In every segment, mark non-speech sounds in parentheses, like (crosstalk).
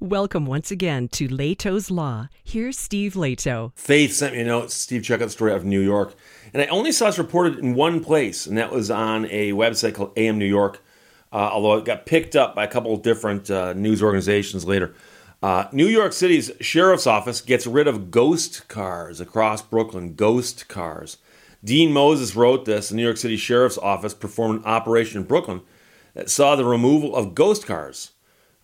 Welcome once again to Lehto's Law. Here's Steve Lehto. Faith sent me a note. Steve, check out the story out of New York. And I only saw this reported in one place, and that was on a website called AM New York, uh, although it got picked up by a couple of different uh, news organizations later. Uh, New York City's sheriff's office gets rid of ghost cars across Brooklyn. Ghost cars. Dean Moses wrote this. The New York City Sheriff's Office performed an operation in Brooklyn that saw the removal of ghost cars.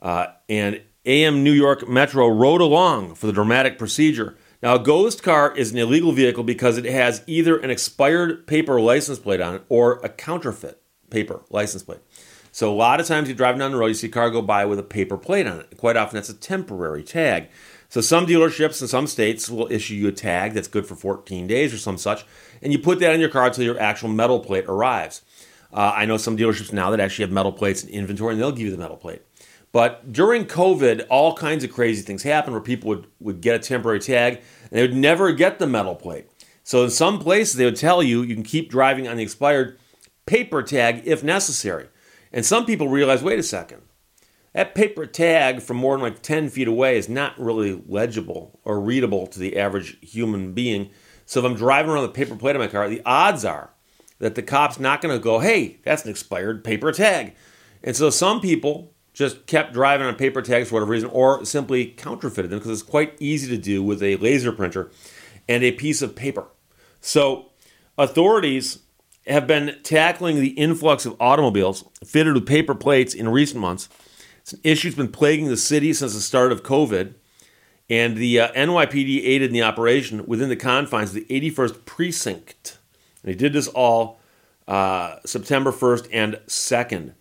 Uh, and AM New York Metro rode along for the dramatic procedure. Now, a ghost car is an illegal vehicle because it has either an expired paper license plate on it or a counterfeit paper license plate. So, a lot of times you're driving down the road, you see a car go by with a paper plate on it. Quite often, that's a temporary tag. So, some dealerships in some states will issue you a tag that's good for 14 days or some such, and you put that on your car until your actual metal plate arrives. Uh, I know some dealerships now that actually have metal plates in inventory, and they'll give you the metal plate. But during COVID, all kinds of crazy things happened where people would, would get a temporary tag and they would never get the metal plate. So in some places, they would tell you you can keep driving on the expired paper tag if necessary. And some people realize wait a second, that paper tag from more than like 10 feet away is not really legible or readable to the average human being. So if I'm driving around with a paper plate on my car, the odds are that the cop's not going to go, hey, that's an expired paper tag. And so some people just kept driving on paper tags for whatever reason, or simply counterfeited them because it's quite easy to do with a laser printer and a piece of paper. So, authorities have been tackling the influx of automobiles fitted with paper plates in recent months. It's an issue that's been plaguing the city since the start of COVID, and the uh, NYPD aided in the operation within the confines of the 81st Precinct. And they did this all uh, September 1st and 2nd.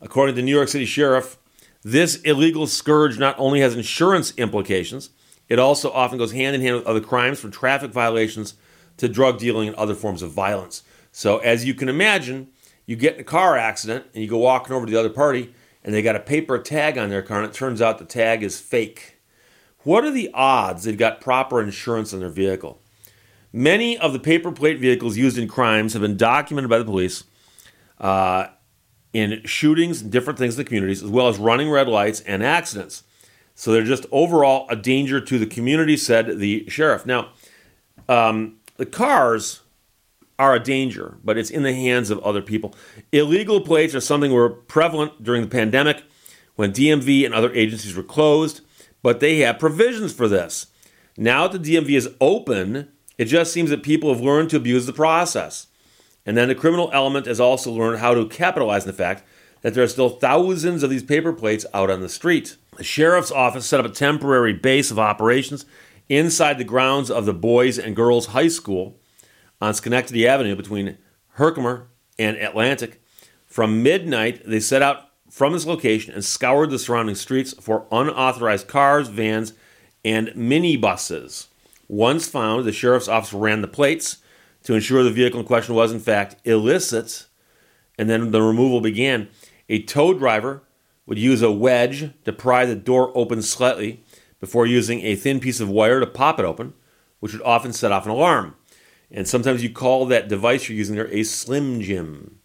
According to the New York City Sheriff, this illegal scourge not only has insurance implications, it also often goes hand in hand with other crimes from traffic violations to drug dealing and other forms of violence. So, as you can imagine, you get in a car accident and you go walking over to the other party and they got a paper tag on their car and it turns out the tag is fake. What are the odds they've got proper insurance on their vehicle? Many of the paper plate vehicles used in crimes have been documented by the police, uh, in shootings and different things in the communities, as well as running red lights and accidents. So they're just overall a danger to the community, said the sheriff. Now, um, the cars are a danger, but it's in the hands of other people. Illegal plates are something were prevalent during the pandemic when DMV and other agencies were closed, but they have provisions for this. Now that the DMV is open, it just seems that people have learned to abuse the process. And then the criminal element has also learned how to capitalize on the fact that there are still thousands of these paper plates out on the street. The sheriff's office set up a temporary base of operations inside the grounds of the Boys and Girls High School on Schenectady Avenue between Herkimer and Atlantic. From midnight, they set out from this location and scoured the surrounding streets for unauthorized cars, vans, and minibuses. Once found, the sheriff's office ran the plates to ensure the vehicle in question was, in fact, illicit. And then the removal began. A tow driver would use a wedge to pry the door open slightly before using a thin piece of wire to pop it open, which would often set off an alarm. And sometimes you call that device you're using there a Slim Jim.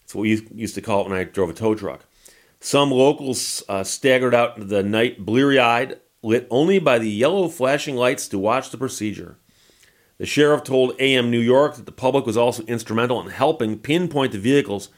That's what we used to call it when I drove a tow truck. Some locals uh, staggered out into the night bleary eyed, lit only by the yellow flashing lights to watch the procedure. The sheriff told AM New York that the public was also instrumental in helping pinpoint the vehicles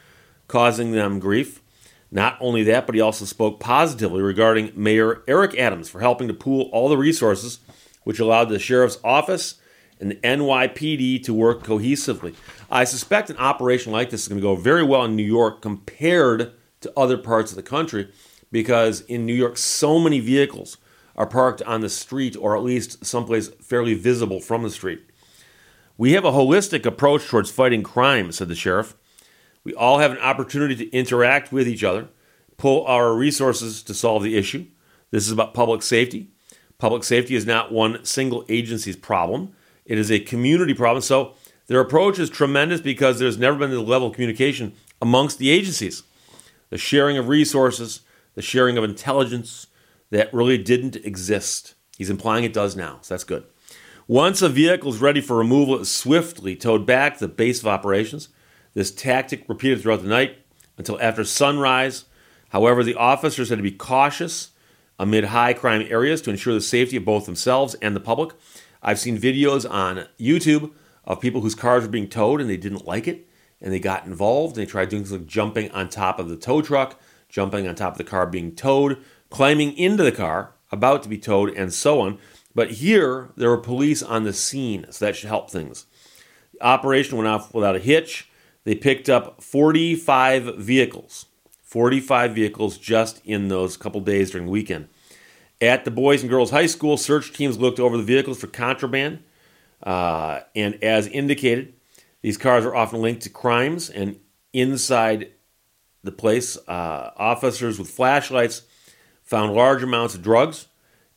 causing them grief. Not only that, but he also spoke positively regarding Mayor Eric Adams for helping to pool all the resources, which allowed the sheriff's office and the NYPD to work cohesively. I suspect an operation like this is going to go very well in New York compared to other parts of the country because in New York, so many vehicles are parked on the street or at least someplace fairly visible from the street. We have a holistic approach towards fighting crime, said the sheriff. We all have an opportunity to interact with each other, pull our resources to solve the issue. This is about public safety. Public safety is not one single agency's problem, it is a community problem. So their approach is tremendous because there's never been the level of communication amongst the agencies. The sharing of resources, the sharing of intelligence that really didn't exist. He's implying it does now, so that's good. Once a vehicle is ready for removal, it is swiftly towed back to the base of operations. This tactic repeated throughout the night until after sunrise. However, the officers had to be cautious amid high crime areas to ensure the safety of both themselves and the public. I've seen videos on YouTube of people whose cars were being towed and they didn't like it and they got involved. and They tried doing things like jumping on top of the tow truck, jumping on top of the car being towed, climbing into the car about to be towed, and so on. But here, there were police on the scene, so that should help things. The operation went off without a hitch. They picked up 45 vehicles, 45 vehicles just in those couple days during the weekend. At the Boys and Girls High School, search teams looked over the vehicles for contraband. Uh, and as indicated, these cars are often linked to crimes. And inside the place, uh, officers with flashlights found large amounts of drugs,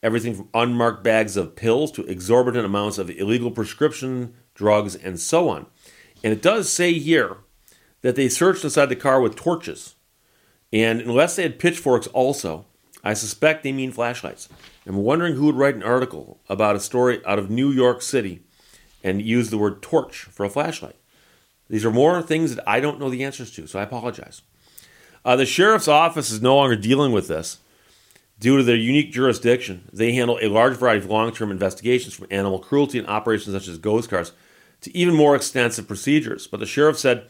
everything from unmarked bags of pills to exorbitant amounts of illegal prescription drugs, and so on. And it does say here that they searched inside the car with torches. And unless they had pitchforks also, I suspect they mean flashlights. I'm wondering who would write an article about a story out of New York City and use the word torch for a flashlight. These are more things that I don't know the answers to, so I apologize. Uh, the sheriff's office is no longer dealing with this. Due to their unique jurisdiction, they handle a large variety of long term investigations from animal cruelty and operations such as ghost cars to even more extensive procedures. But the sheriff said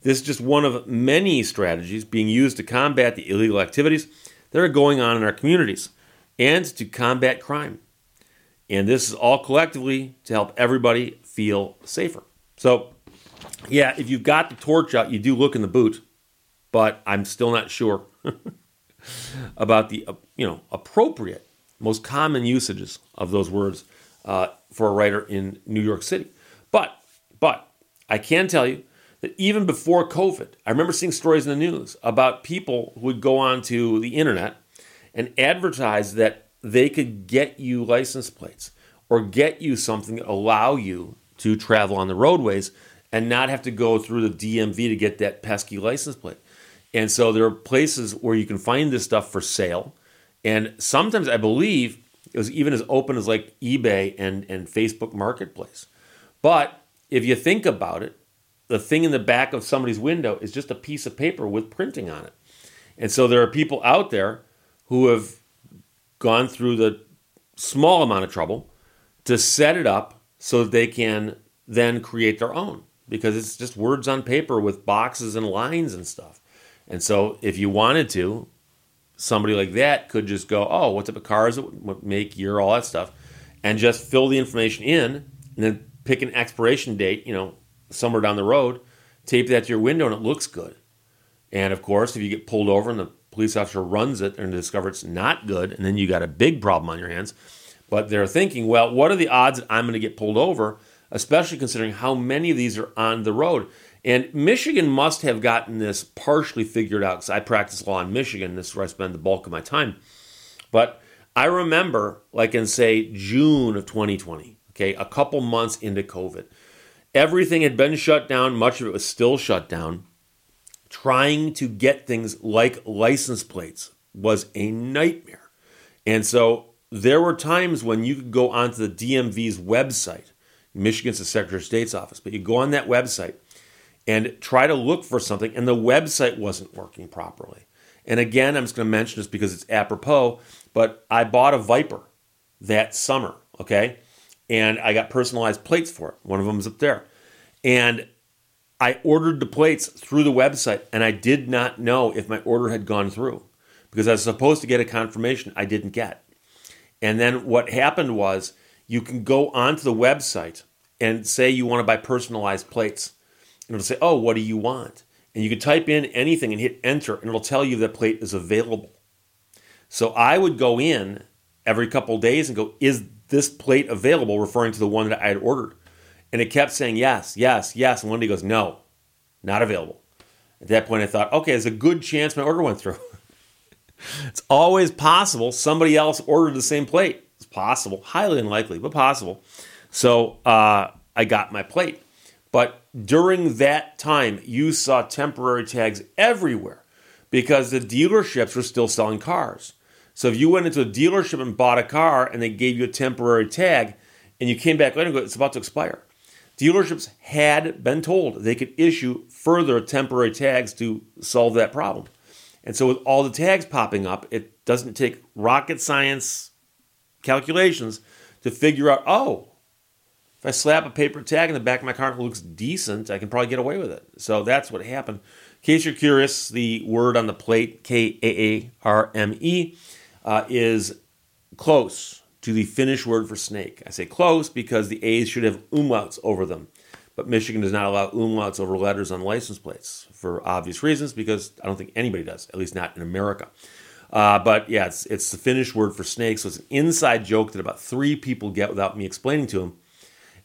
this is just one of many strategies being used to combat the illegal activities that are going on in our communities and to combat crime. And this is all collectively to help everybody feel safer. So, yeah, if you've got the torch out, you do look in the boot, but I'm still not sure (laughs) about the you know appropriate, most common usages of those words uh, for a writer in New York City. But but I can tell you that even before COVID, I remember seeing stories in the news about people who would go onto the internet and advertise that they could get you license plates or get you something that allow you to travel on the roadways and not have to go through the DMV to get that pesky license plate. And so there are places where you can find this stuff for sale. And sometimes I believe it was even as open as like eBay and, and Facebook Marketplace. But if you think about it, the thing in the back of somebody's window is just a piece of paper with printing on it. And so there are people out there who have gone through the small amount of trouble to set it up so that they can then create their own because it's just words on paper with boxes and lines and stuff. And so if you wanted to, somebody like that could just go, oh, what type of cars, what make, year, all that stuff, and just fill the information in and then pick an expiration date, you know, somewhere down the road, tape that to your window and it looks good. And of course, if you get pulled over and the police officer runs it and discovers it's not good, and then you got a big problem on your hands. But they're thinking, well, what are the odds that I'm going to get pulled over, especially considering how many of these are on the road? And Michigan must have gotten this partially figured out because I practice law in Michigan. This is where I spend the bulk of my time. But I remember, like in, say, June of 2020, okay, a couple months into COVID, everything had been shut down, much of it was still shut down. Trying to get things like license plates was a nightmare. And so there were times when you could go onto the DMV's website, Michigan's the Secretary of State's office, but you go on that website and try to look for something, and the website wasn't working properly. And again, I'm just going to mention this because it's apropos, but I bought a Viper that summer, okay? And I got personalized plates for it. One of them is up there. And I ordered the plates through the website, and I did not know if my order had gone through because I was supposed to get a confirmation I didn't get. And then what happened was you can go onto the website and say you want to buy personalized plates and it'll say, "Oh, what do you want?" And you can type in anything and hit enter, and it'll tell you that plate is available. So I would go in every couple days and go, "Is this plate available?" Referring to the one that I had ordered, and it kept saying yes, yes, yes. And one day goes, "No, not available." At that point, I thought, "Okay, there's a good chance my order went through." (laughs) it's always possible somebody else ordered the same plate. It's possible, highly unlikely, but possible. So uh, I got my plate. But during that time, you saw temporary tags everywhere because the dealerships were still selling cars. So if you went into a dealership and bought a car and they gave you a temporary tag and you came back later and go, it's about to expire. Dealerships had been told they could issue further temporary tags to solve that problem. And so with all the tags popping up, it doesn't take rocket science calculations to figure out, oh, if I slap a paper tag in the back of my car and it looks decent, I can probably get away with it. So that's what happened. In case you're curious, the word on the plate, K A A R M E, uh, is close to the Finnish word for snake. I say close because the A's should have umlauts over them. But Michigan does not allow umlauts over letters on license plates for obvious reasons because I don't think anybody does, at least not in America. Uh, but yeah, it's, it's the Finnish word for snake, so it's an inside joke that about three people get without me explaining to them.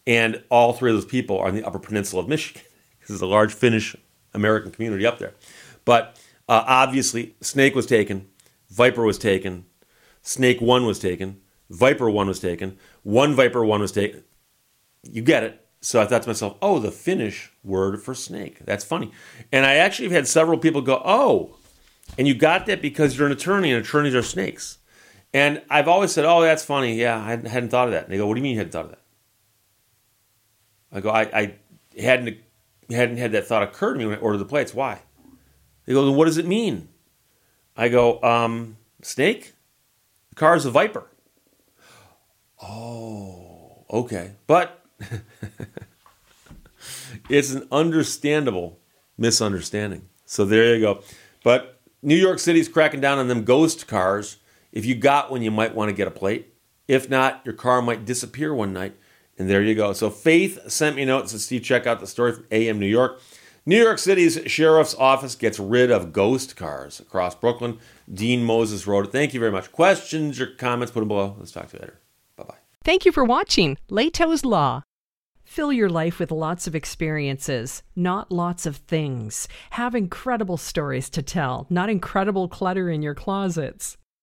And all three of those people are in the Upper Peninsula of Michigan (laughs) because there's a large Finnish American community up there. But uh, obviously, Snake was taken, Viper was taken, Snake 1 was taken, Viper 1 was taken, one Viper 1 was taken. You get it. So I thought to myself, oh, the Finnish word for snake. That's funny. And I actually have had several people go, oh, and you got that because you're an attorney and attorneys are snakes. And I've always said, oh, that's funny. Yeah, I hadn't thought of that. And they go, what do you mean you hadn't thought of that? I go, I, I hadn't hadn't had that thought occur to me when I ordered the plates. Why? They go, then what does it mean? I go, um, snake? The car is a viper. Oh, okay. But (laughs) it's an understandable misunderstanding. So there you go. But New York City's cracking down on them ghost cars. If you got one, you might want to get a plate. If not, your car might disappear one night. And there you go. So Faith sent me a note and Steve, check out the story from AM New York. New York City's sheriff's office gets rid of ghost cars across Brooklyn. Dean Moses wrote it. Thank you very much. Questions or comments, put them below. Let's talk to you later. Bye bye. Thank you for watching Lehto's Law. Fill your life with lots of experiences, not lots of things. Have incredible stories to tell, not incredible clutter in your closets.